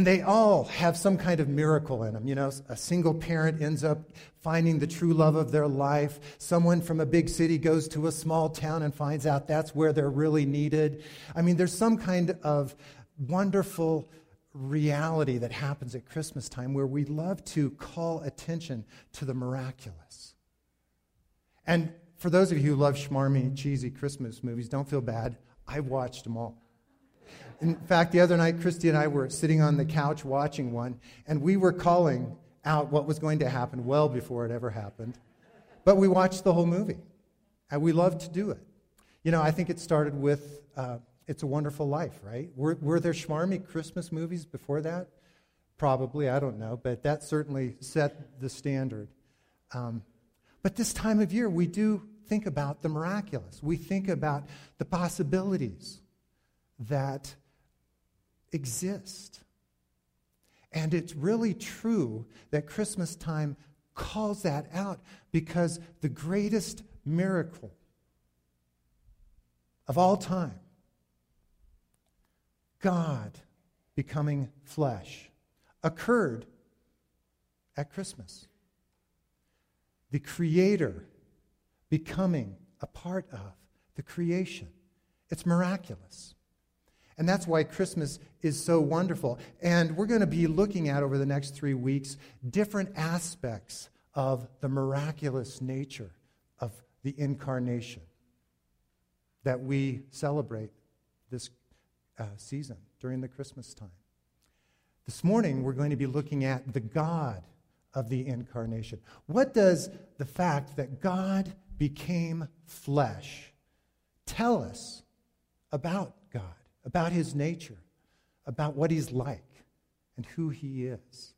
And they all have some kind of miracle in them. You know, a single parent ends up finding the true love of their life. Someone from a big city goes to a small town and finds out that's where they're really needed. I mean, there's some kind of wonderful reality that happens at Christmas time where we love to call attention to the miraculous. And for those of you who love schmarmy, cheesy Christmas movies, don't feel bad. I watched them all. In fact, the other night, Christy and I were sitting on the couch watching one, and we were calling out what was going to happen well before it ever happened. But we watched the whole movie, and we loved to do it. You know, I think it started with uh, It's a Wonderful Life, right? Were, were there schmarmy Christmas movies before that? Probably, I don't know, but that certainly set the standard. Um, but this time of year, we do think about the miraculous. We think about the possibilities that exist. And it's really true that Christmas time calls that out because the greatest miracle of all time, God becoming flesh, occurred at Christmas. The Creator becoming a part of the creation. It's miraculous. And that's why Christmas is so wonderful. And we're going to be looking at over the next three weeks different aspects of the miraculous nature of the incarnation that we celebrate this uh, season during the Christmas time. This morning, we're going to be looking at the God of the incarnation. What does the fact that God became flesh tell us about God? About his nature, about what he's like, and who he is.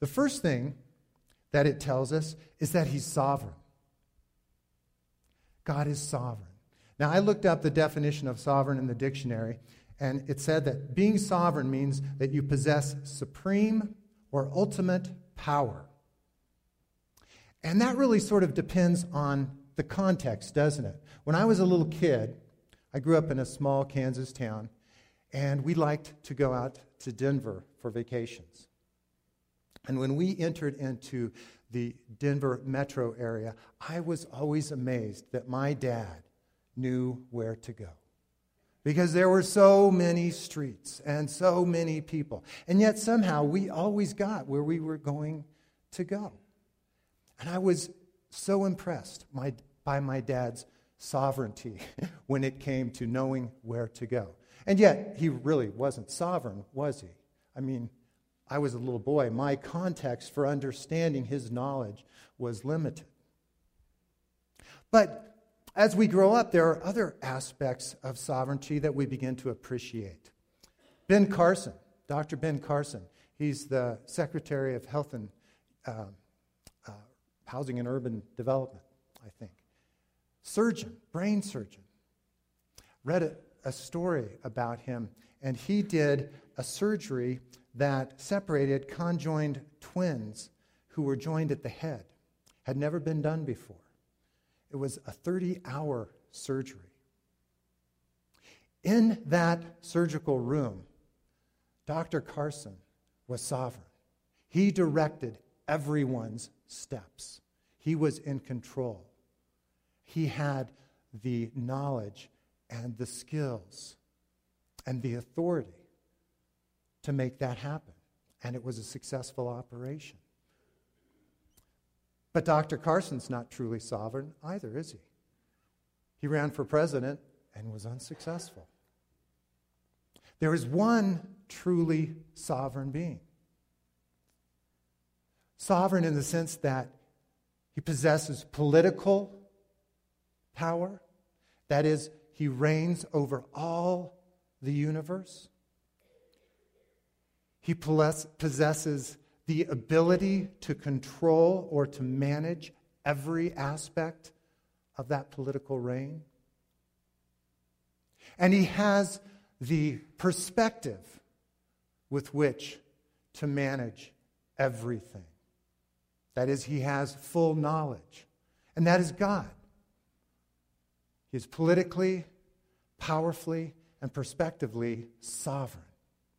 The first thing that it tells us is that he's sovereign. God is sovereign. Now, I looked up the definition of sovereign in the dictionary, and it said that being sovereign means that you possess supreme or ultimate power. And that really sort of depends on the context, doesn't it? When I was a little kid, I grew up in a small Kansas town, and we liked to go out to Denver for vacations. And when we entered into the Denver metro area, I was always amazed that my dad knew where to go. Because there were so many streets and so many people. And yet somehow we always got where we were going to go. And I was so impressed my, by my dad's sovereignty when it came to knowing where to go. And yet, he really wasn't sovereign, was he? I mean, I was a little boy. My context for understanding his knowledge was limited. But as we grow up, there are other aspects of sovereignty that we begin to appreciate. Ben Carson, Dr. Ben Carson, he's the Secretary of Health and uh, uh, Housing and Urban Development, I think surgeon, brain surgeon. Read a, a story about him, and he did a surgery that separated conjoined twins who were joined at the head. Had never been done before. It was a 30 hour surgery. In that surgical room, Dr. Carson was sovereign. He directed everyone's steps, he was in control he had the knowledge and the skills and the authority to make that happen. And it was a successful operation. But Dr. Carson's not truly sovereign either, is he? He ran for president and was unsuccessful. There is one truly sovereign being. Sovereign in the sense that he possesses political power. That is, he reigns over all the universe. He possesses the ability to control or to manage every aspect of that political reign. And he has the perspective with which to manage everything. That is, he has full knowledge. And that is God. He is politically, powerfully, and prospectively sovereign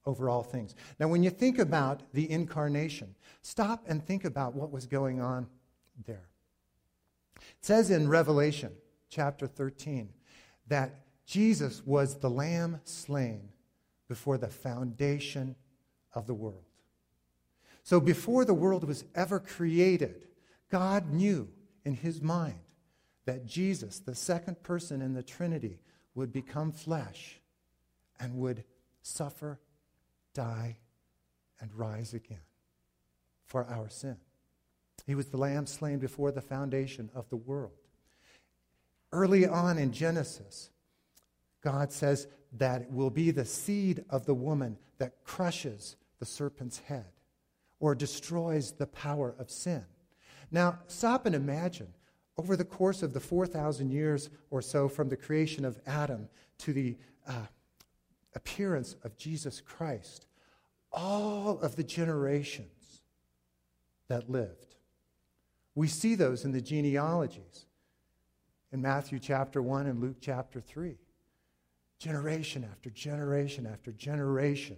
over all things. Now, when you think about the incarnation, stop and think about what was going on there. It says in Revelation chapter 13 that Jesus was the lamb slain before the foundation of the world. So before the world was ever created, God knew in his mind that Jesus, the second person in the Trinity, would become flesh and would suffer, die, and rise again for our sin. He was the lamb slain before the foundation of the world. Early on in Genesis, God says that it will be the seed of the woman that crushes the serpent's head or destroys the power of sin. Now, stop and imagine over the course of the 4,000 years or so from the creation of Adam to the uh, appearance of Jesus Christ, all of the generations that lived. We see those in the genealogies in Matthew chapter 1 and Luke chapter 3. Generation after generation after generation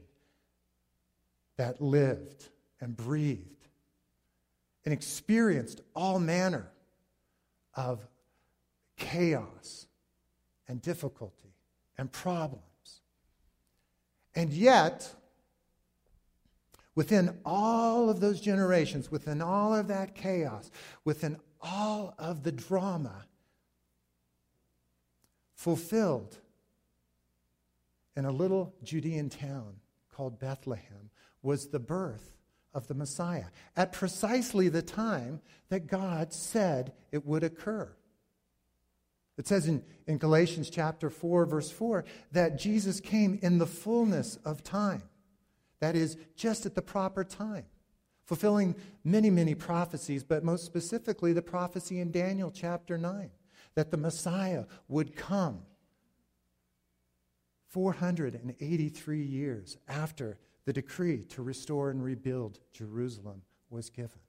that lived and breathed and experienced all manner of chaos and difficulty and problems. And yet, within all of those generations, within all of that chaos, within all of the drama, fulfilled in a little Judean town called Bethlehem was the birth of the Messiah at precisely the time that God said it would occur. It says in, in Galatians chapter 4, verse 4, that Jesus came in the fullness of time. That is, just at the proper time, fulfilling many, many prophecies, but most specifically the prophecy in Daniel chapter 9 that the Messiah would come 483 years after the decree to restore and rebuild Jerusalem was given.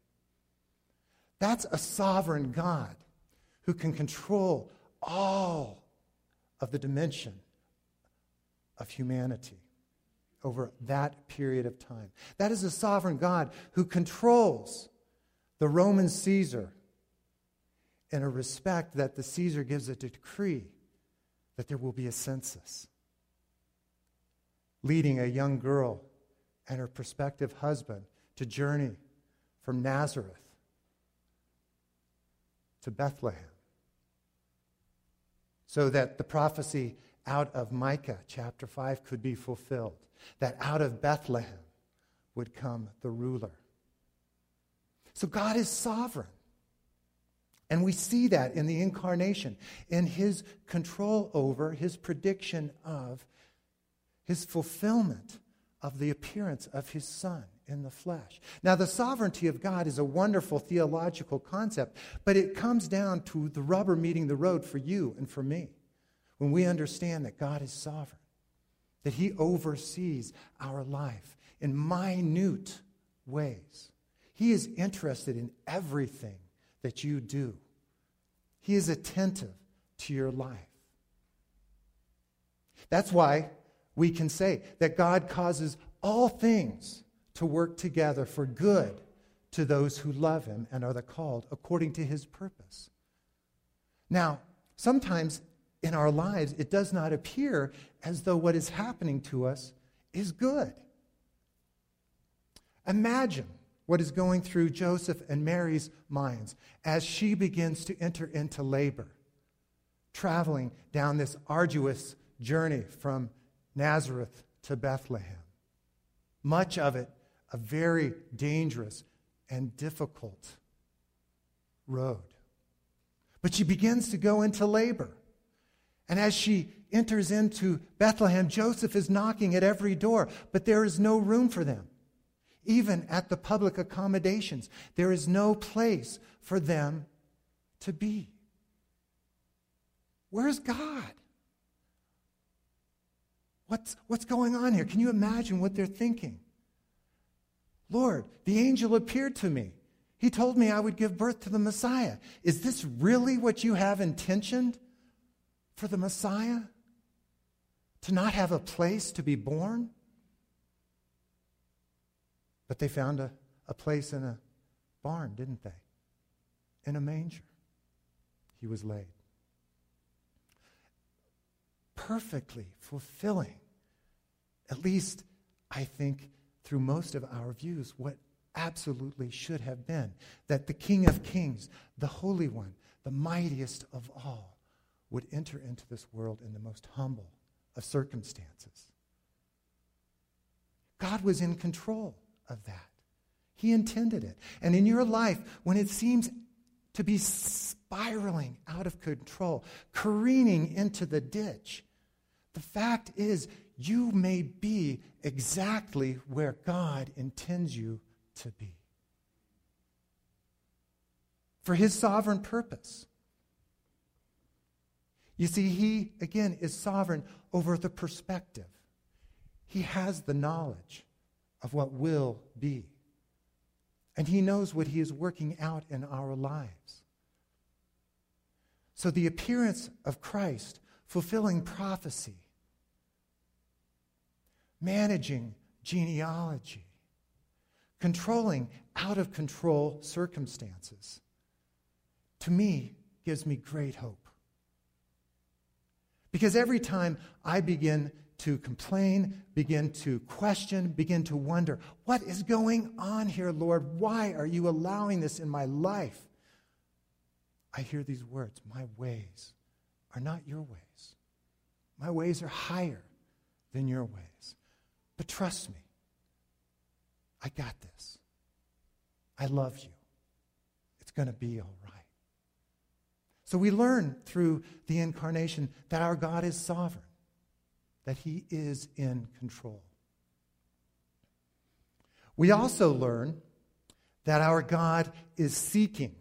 That's a sovereign God who can control all of the dimension of humanity over that period of time. That is a sovereign God who controls the Roman Caesar in a respect that the Caesar gives a decree that there will be a census, leading a young girl and her prospective husband to journey from Nazareth to Bethlehem so that the prophecy out of Micah chapter 5 could be fulfilled, that out of Bethlehem would come the ruler. So God is sovereign. And we see that in the incarnation, in his control over, his prediction of, his fulfillment of the appearance of his son in the flesh. Now, the sovereignty of God is a wonderful theological concept, but it comes down to the rubber meeting the road for you and for me when we understand that God is sovereign, that he oversees our life in minute ways. He is interested in everything that you do, he is attentive to your life. That's why we can say that God causes all things to work together for good to those who love him and are the called according to his purpose. Now, sometimes in our lives, it does not appear as though what is happening to us is good. Imagine what is going through Joseph and Mary's minds as she begins to enter into labor, traveling down this arduous journey from Nazareth to Bethlehem. Much of it a very dangerous and difficult road. But she begins to go into labor. And as she enters into Bethlehem, Joseph is knocking at every door, but there is no room for them. Even at the public accommodations, there is no place for them to be. Where's God? What's, what's going on here? Can you imagine what they're thinking? Lord, the angel appeared to me. He told me I would give birth to the Messiah. Is this really what you have intentioned for the Messiah? to not have a place to be born? But they found a, a place in a barn, didn't they? In a manger. He was laid. Perfectly fulfilling, at least I think through most of our views, what absolutely should have been that the King of Kings, the Holy One, the mightiest of all, would enter into this world in the most humble of circumstances. God was in control of that. He intended it. And in your life, when it seems to be spiraling out of control, careening into the ditch, the fact is, you may be exactly where God intends you to be. For his sovereign purpose. You see, he, again, is sovereign over the perspective. He has the knowledge of what will be. And he knows what he is working out in our lives. So the appearance of Christ, fulfilling prophecy, managing genealogy, controlling out of control circumstances, to me gives me great hope. Because every time I begin to complain, begin to question, begin to wonder, what is going on here, Lord? Why are you allowing this in my life? I hear these words My ways are not your ways. My ways are higher than your ways. But trust me, I got this. I love you. It's going to be all right. So we learn through the incarnation that our God is sovereign, that he is in control. We also learn that our God is seeking.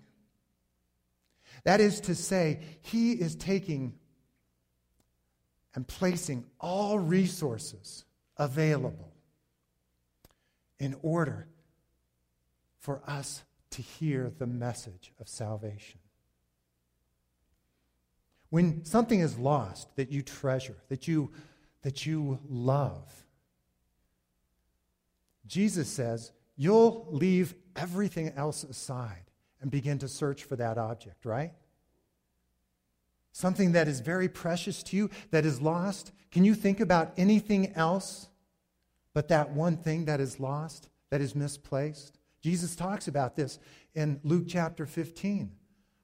That is to say, he is taking and placing all resources available in order for us to hear the message of salvation. When something is lost that you treasure, that you, that you love, Jesus says, you'll leave everything else aside and begin to search for that object, right? Something that is very precious to you, that is lost. Can you think about anything else but that one thing that is lost, that is misplaced? Jesus talks about this in Luke chapter 15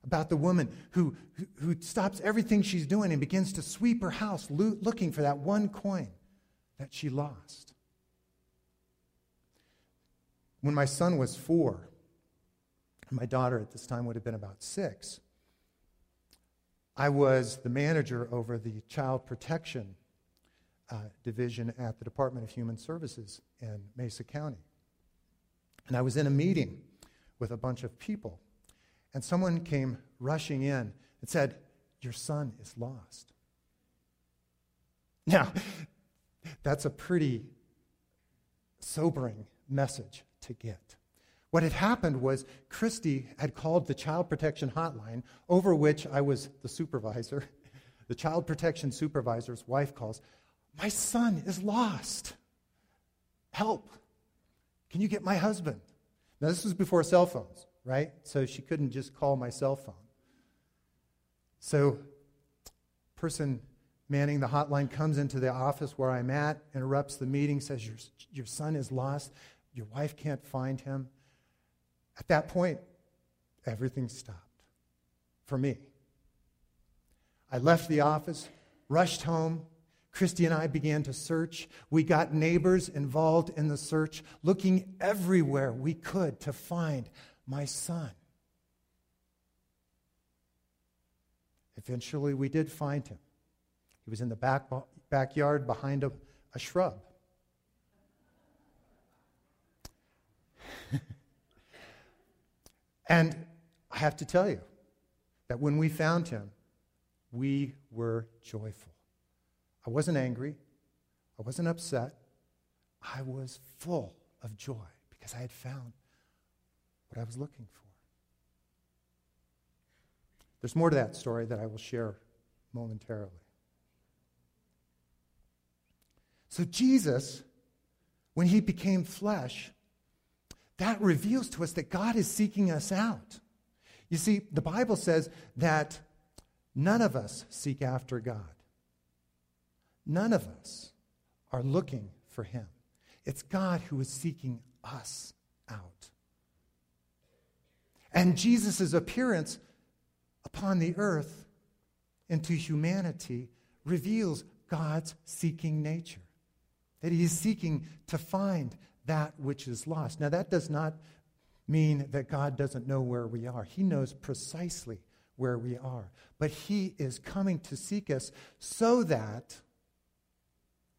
about the woman who, who, stops everything she's doing and begins to sweep her house looking for that one coin that she lost. When my son was four, my daughter at this time would have been about six, I was the manager over the child protection uh, division at the Department of Human Services in Mesa County. And I was in a meeting with a bunch of people and someone came rushing in and said, Your son is lost. Now, that's a pretty sobering message to get. What had happened was Christy had called the child protection hotline, over which I was the supervisor. The child protection supervisor's wife calls, My son is lost. Help. Can you get my husband? Now, this was before cell phones right? So she couldn't just call my cell phone. So, person manning the hotline comes into the office where I'm at, interrupts the meeting, says, Your, your son is lost. Your wife can't find him. At that point, everything stopped for me. I left the office, rushed home. Christy and I began to search. We got neighbors involved in the search, looking everywhere we could to find my son. Eventually, we did find him. He was in the back, backyard behind a, a shrub. and I have to tell you that when we found him, we were joyful. I wasn't angry. I wasn't upset. I was full of joy because I had found what I was looking for. There's more to that story that I will share momentarily. So, Jesus, when he became flesh, that reveals to us that God is seeking us out. You see, the Bible says that none of us seek after God. None of us are looking for him. It's God who is seeking us out. And Jesus' appearance upon the earth into humanity reveals God's seeking nature. That he is seeking to find that which is lost. Now, that does not mean that God doesn't know where we are. He knows precisely where we are. But he is coming to seek us so that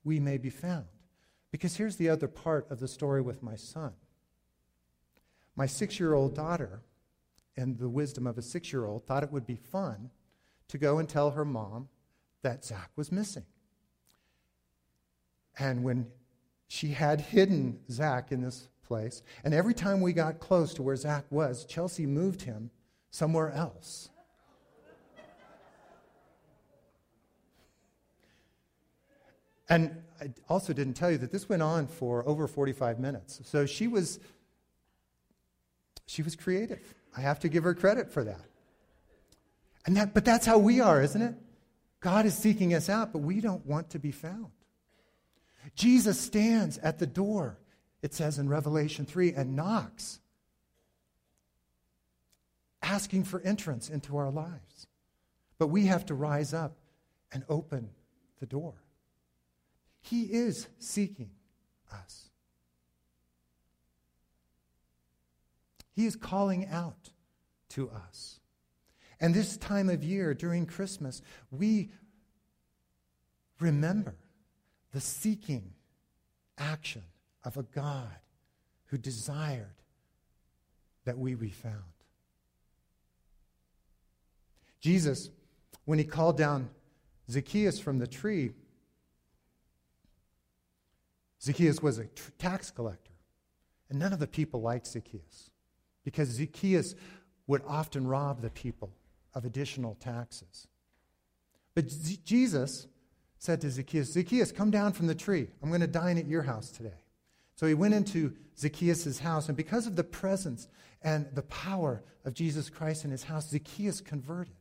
we may be found. Because here's the other part of the story with my son. My six year old daughter, in the wisdom of a six year old, thought it would be fun to go and tell her mom that Zach was missing. And when she had hidden Zach in this place, and every time we got close to where Zach was, Chelsea moved him somewhere else. And I also didn't tell you that this went on for over 45 minutes. So she was she was creative. I have to give her credit for that. And that but that's how we are, isn't it? God is seeking us out, but we don't want to be found. Jesus stands at the door, it says in Revelation 3, and knocks, asking for entrance into our lives. But we have to rise up and open the door. He is seeking us. He is calling out to us. And this time of year, during Christmas, we remember the seeking action of a God who desired that we be found. Jesus, when he called down Zacchaeus from the tree, Zacchaeus was a tax collector. And none of the people liked Zacchaeus because Zacchaeus would often rob the people of additional taxes. But Jesus said to Zacchaeus, Zacchaeus, come down from the tree. I'm going to dine at your house today. So he went into Zacchaeus' house, and because of the presence and the power of Jesus Christ in his house, Zacchaeus converted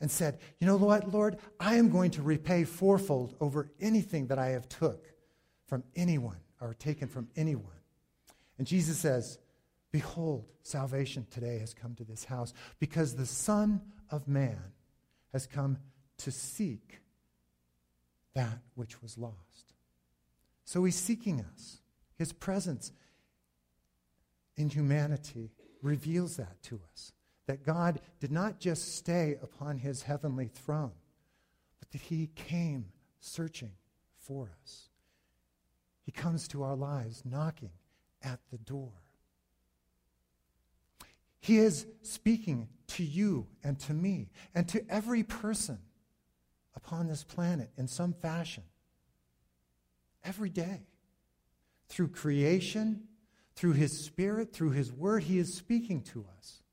and said, You know what, Lord? I am going to repay fourfold over anything that I have took from anyone or taken from anyone. And Jesus says, Behold, salvation today has come to this house because the Son of Man has come to seek that which was lost. So he's seeking us. His presence in humanity reveals that to us that God did not just stay upon his heavenly throne, but that he came searching for us. He comes to our lives knocking at the door. He is speaking to you and to me and to every person upon this planet in some fashion every day. Through creation, through His Spirit, through His Word, He is speaking to us.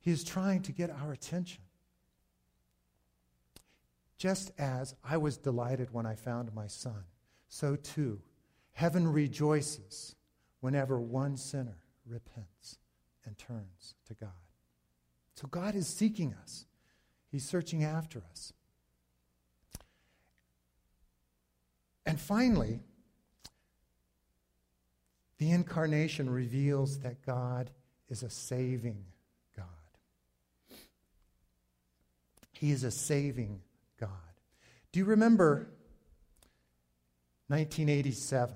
He is trying to get our attention. Just as I was delighted when I found my son so too heaven rejoices whenever one sinner repents and turns to God. So God is seeking us, He's searching after us. And finally, the incarnation reveals that God is a saving God. He is a saving God. Do you remember 1987,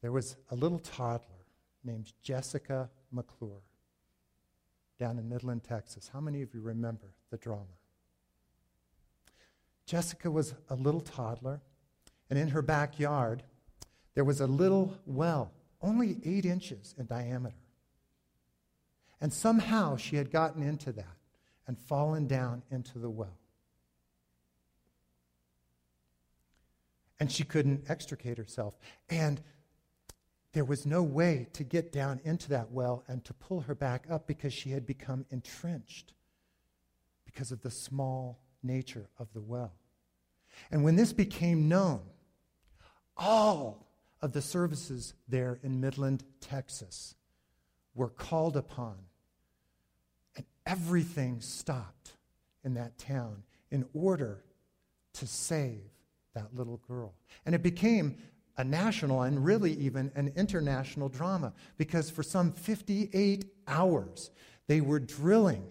there was a little toddler named Jessica McClure down in Midland, Texas. How many of you remember the drama? Jessica was a little toddler, and in her backyard, there was a little well, only eight inches in diameter. And somehow she had gotten into that and fallen down into the well. and she couldn't extricate herself. And there was no way to get down into that well and to pull her back up because she had become entrenched because of the small nature of the well. And when this became known, all of the services there in Midland, Texas, were called upon, and everything stopped in that town in order to save that little girl. And it became a national and really even an international drama because for some 58 hours they were drilling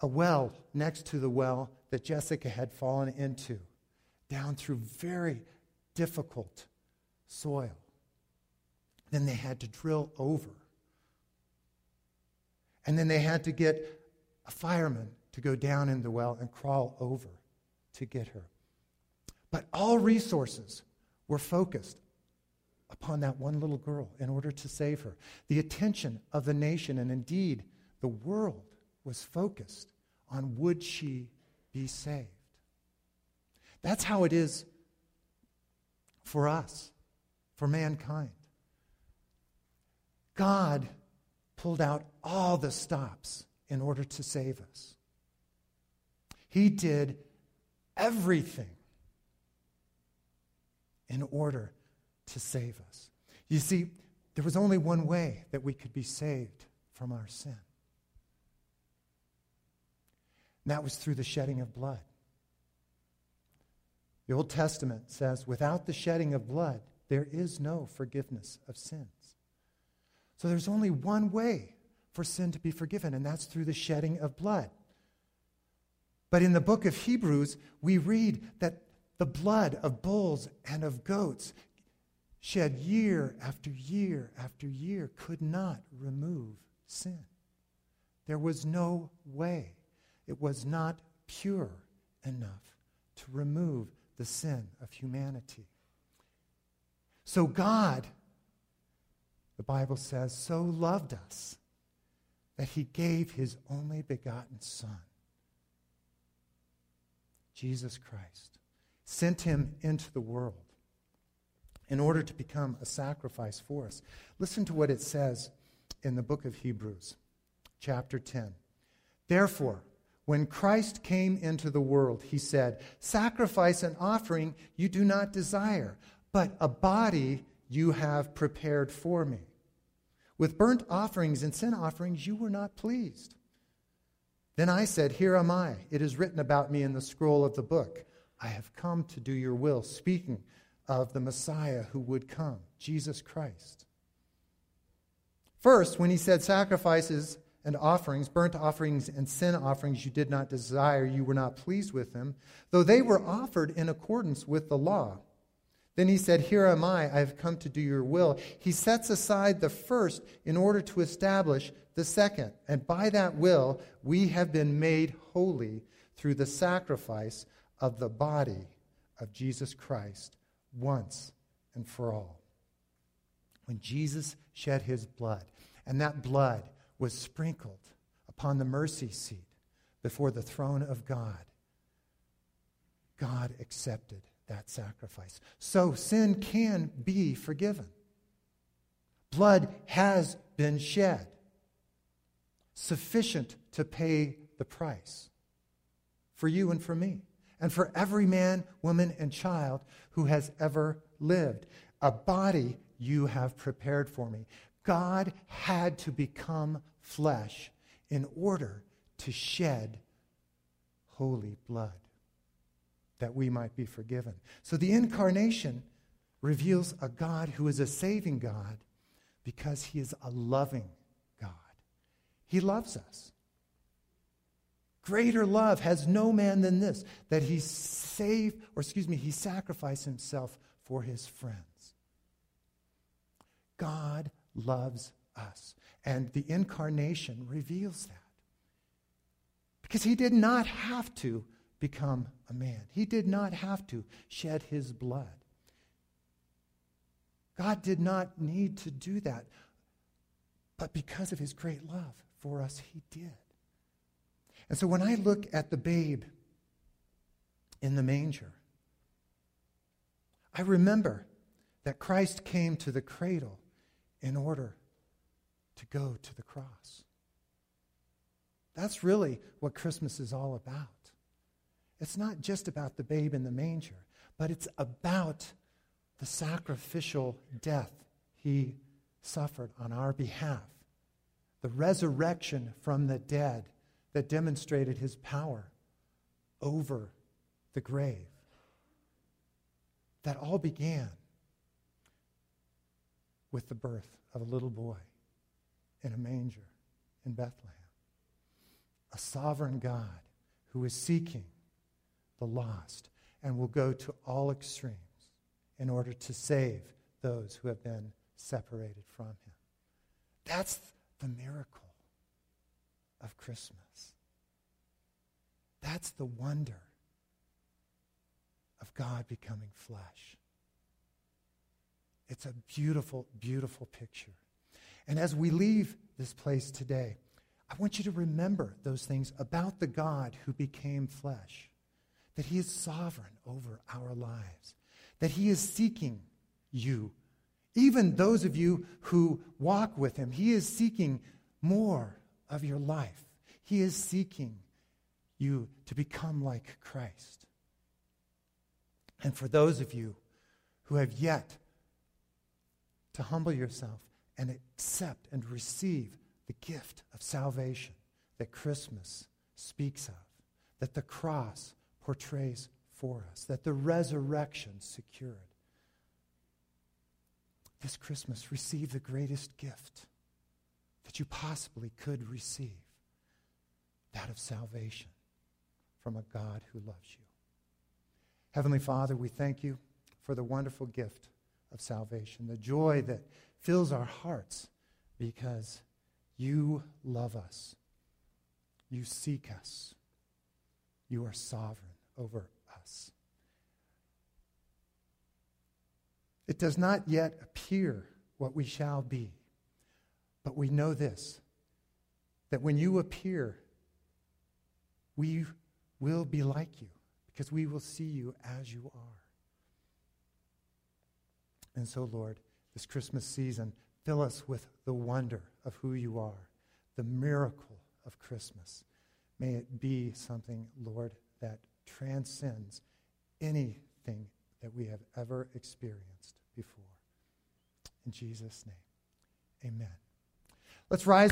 a well next to the well that Jessica had fallen into, down through very difficult soil. Then they had to drill over. And then they had to get a fireman to go down in the well and crawl over to get her. But all resources were focused upon that one little girl in order to save her. The attention of the nation and indeed the world was focused on would she be saved. That's how it is for us, for mankind. God pulled out all the stops in order to save us. He did everything in order to save us. You see, there was only one way that we could be saved from our sin. And that was through the shedding of blood. The Old Testament says, without the shedding of blood, there is no forgiveness of sins. So there's only one way for sin to be forgiven, and that's through the shedding of blood. But in the book of Hebrews, we read that the blood of bulls and of goats shed year after year after year could not remove sin. There was no way. It was not pure enough to remove the sin of humanity. So God, the Bible says, so loved us that he gave his only begotten Son, Jesus Christ, sent him into the world in order to become a sacrifice for us. Listen to what it says in the book of Hebrews, chapter 10. Therefore, when Christ came into the world, he said, Sacrifice and offering you do not desire, but a body you have prepared for me. With burnt offerings and sin offerings you were not pleased. Then I said, Here am I. It is written about me in the scroll of the book. I have come to do your will, speaking of the Messiah who would come, Jesus Christ. First, when he said sacrifices and offerings, burnt offerings and sin offerings you did not desire, you were not pleased with them, though they were offered in accordance with the law. Then he said, Here am I, I have come to do your will. He sets aside the first in order to establish the second. And by that will, we have been made holy through the sacrifice of the body of Jesus Christ once and for all. When Jesus shed his blood, and that blood was sprinkled upon the mercy seat before the throne of God, God accepted that sacrifice. So sin can be forgiven. Blood has been shed, sufficient to pay the price for you and for me, and for every man, woman, and child who has ever lived. A body you have prepared for me. God had to become flesh in order to shed holy blood that we might be forgiven. So the incarnation reveals a God who is a saving God because he is a loving God. He loves us. Greater love has no man than this, that he save, or excuse me, he sacrificed himself for his friends. God loves us. And the incarnation reveals that. Because he did not have to become a man, he did not have to shed his blood. God did not need to do that. But because of his great love for us, he did. And so when I look at the babe in the manger, I remember that Christ came to the cradle in order to go to the cross. That's really what Christmas is all about. It's not just about the babe in the manger, but it's about the sacrificial death he suffered on our behalf, the resurrection from the dead that demonstrated his power over the grave. That all began with the birth of a little boy in a manger in Bethlehem. A sovereign God who is seeking the lost and will go to all extremes in order to save those who have been separated from him. That's the miracle of Christmas. That's the wonder of God becoming flesh. It's a beautiful, beautiful picture. And as we leave this place today, I want you to remember those things about the God who became flesh that he is sovereign over our lives, that he is seeking you, even those of you who walk with him. He is seeking more of your life. He is seeking you to become like Christ. And for those of you who have yet to humble yourself and accept and receive the gift of salvation that Christmas speaks of, that the cross portrays for us, that the resurrection secured. This Christmas, receive the greatest gift that you possibly could receive that of salvation from a God who loves you. Heavenly Father, we thank you for the wonderful gift of salvation, the joy that fills our hearts because you love us. You seek us. You are sovereign over us. It does not yet appear what we shall be, but we know this that when you appear, we will be like you because we will see you as you are. And so, Lord, this Christmas season, fill us with the wonder of who you are, the miracle of Christmas. May it be something, Lord, that transcends anything that we have ever experienced before. In Jesus' name, amen. Let's rise.